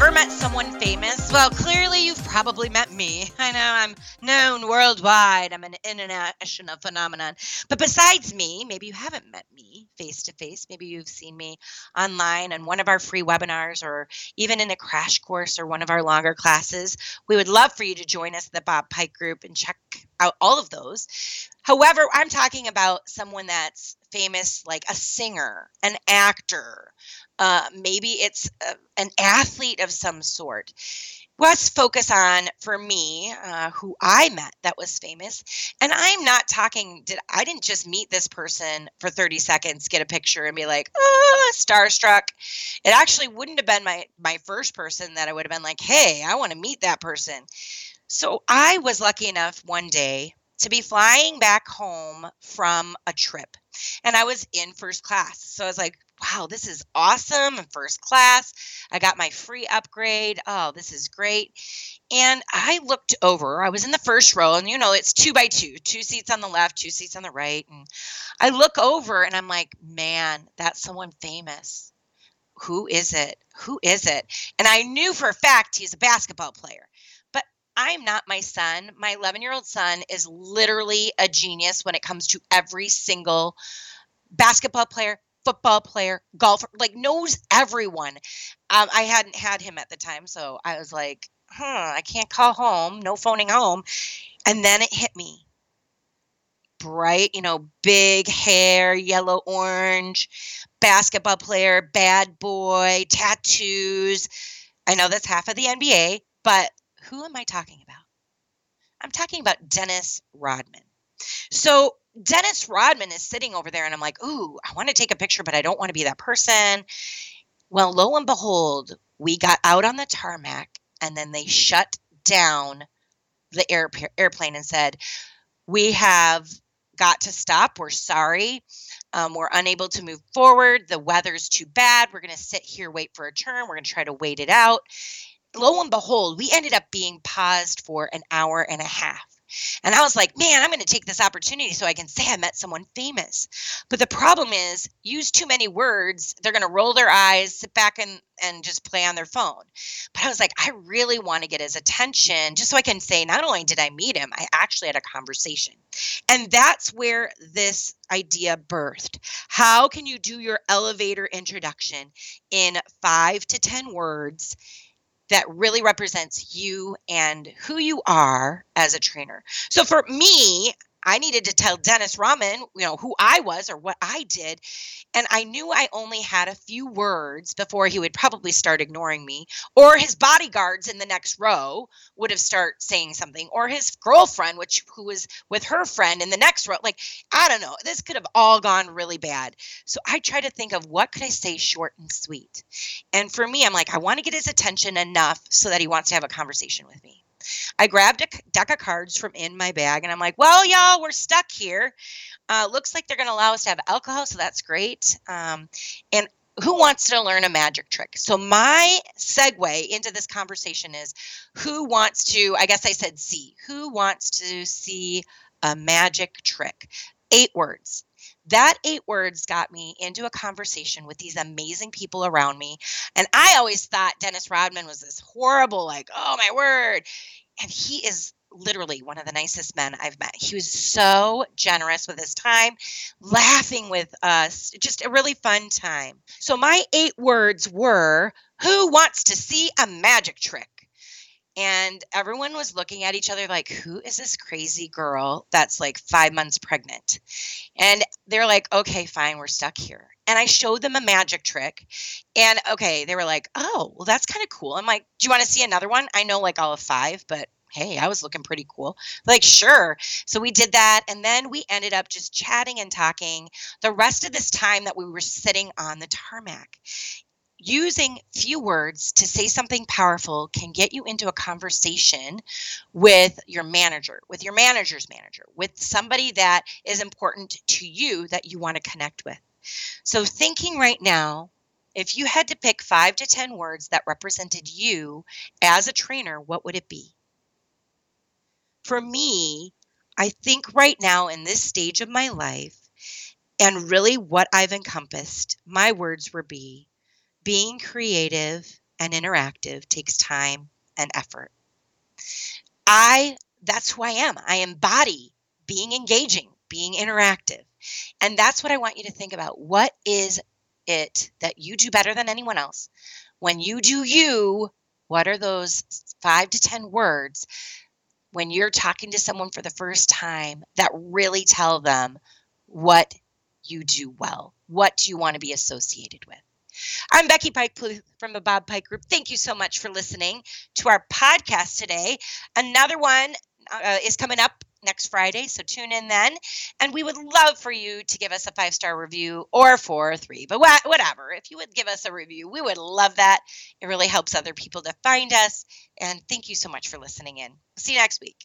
ever met someone famous? Well, clearly you've probably met me. I know I'm known worldwide. I'm an international phenomenon. But besides me, maybe you haven't met me face to face. Maybe you've seen me online in one of our free webinars or even in a crash course or one of our longer classes. We would love for you to join us the Bob Pike group and check out all of those. However, I'm talking about someone that's famous, like a singer, an actor, uh, maybe it's a, an athlete of some sort. Let's focus on, for me, uh, who I met that was famous. And I'm not talking, did I didn't just meet this person for 30 seconds, get a picture, and be like, ah, starstruck. It actually wouldn't have been my my first person that I would have been like, hey, I want to meet that person. So I was lucky enough one day to be flying back home from a trip. And I was in first class. So I was like, wow, this is awesome. I'm first class. I got my free upgrade. Oh, this is great. And I looked over. I was in the first row, and you know, it's two by two, two seats on the left, two seats on the right. And I look over and I'm like, man, that's someone famous. Who is it? Who is it? And I knew for a fact he's a basketball player. I'm not my son. My 11 year old son is literally a genius when it comes to every single basketball player, football player, golfer, like knows everyone. Um, I hadn't had him at the time, so I was like, huh, I can't call home, no phoning home. And then it hit me. Bright, you know, big hair, yellow, orange, basketball player, bad boy, tattoos. I know that's half of the NBA, but who am I talking about? I'm talking about Dennis Rodman. So Dennis Rodman is sitting over there, and I'm like, ooh, I want to take a picture, but I don't want to be that person. Well, lo and behold, we got out on the tarmac, and then they shut down the air, airplane and said, We have got to stop. We're sorry. Um, we're unable to move forward. The weather's too bad. We're going to sit here, wait for a turn. We're going to try to wait it out. Lo and behold, we ended up being paused for an hour and a half. And I was like, man, I'm going to take this opportunity so I can say I met someone famous. But the problem is, use too many words, they're going to roll their eyes, sit back and, and just play on their phone. But I was like, I really want to get his attention just so I can say, not only did I meet him, I actually had a conversation. And that's where this idea birthed. How can you do your elevator introduction in five to 10 words? That really represents you and who you are as a trainer. So for me, I needed to tell Dennis Rodman, you know, who I was or what I did. And I knew I only had a few words before he would probably start ignoring me, or his bodyguards in the next row would have start saying something, or his girlfriend, which who was with her friend in the next row. Like, I don't know. This could have all gone really bad. So I try to think of what could I say short and sweet. And for me, I'm like, I want to get his attention enough so that he wants to have a conversation with me. I grabbed a deck of cards from in my bag and I'm like, well, y'all, we're stuck here. Uh, looks like they're going to allow us to have alcohol, so that's great. Um, and who wants to learn a magic trick? So my segue into this conversation is who wants to, I guess I said see, who wants to see a magic trick? Eight words. That eight words got me into a conversation with these amazing people around me. And I always thought Dennis Rodman was this horrible, like, oh my word. And he is literally one of the nicest men I've met. He was so generous with his time, laughing with us, just a really fun time. So, my eight words were Who wants to see a magic trick? And everyone was looking at each other like who is this crazy girl that's like five months pregnant and they're like okay fine we're stuck here and i showed them a magic trick and okay they were like oh well that's kind of cool i'm like do you want to see another one i know like all of five but hey, I was looking pretty cool. Like, sure. So we did that. And then we ended up just chatting and talking the rest of this time that we were sitting on the tarmac using few words to say something powerful can get you into a conversation with your manager, with your manager's manager, with somebody that is important to you that you want to connect with. So, thinking right now, if you had to pick five to 10 words that represented you as a trainer, what would it be? For me, I think right now in this stage of my life, and really what I've encompassed, my words would be being creative, and interactive takes time and effort. I, that's who I am. I embody being engaging, being interactive. And that's what I want you to think about. What is it that you do better than anyone else? When you do you, what are those five to 10 words when you're talking to someone for the first time that really tell them what you do well? What do you want to be associated with? I'm Becky Pike from the Bob Pike Group. Thank you so much for listening to our podcast today. Another one uh, is coming up next Friday, so tune in then. And we would love for you to give us a five star review or four or three, but wh- whatever. If you would give us a review, we would love that. It really helps other people to find us. And thank you so much for listening in. See you next week.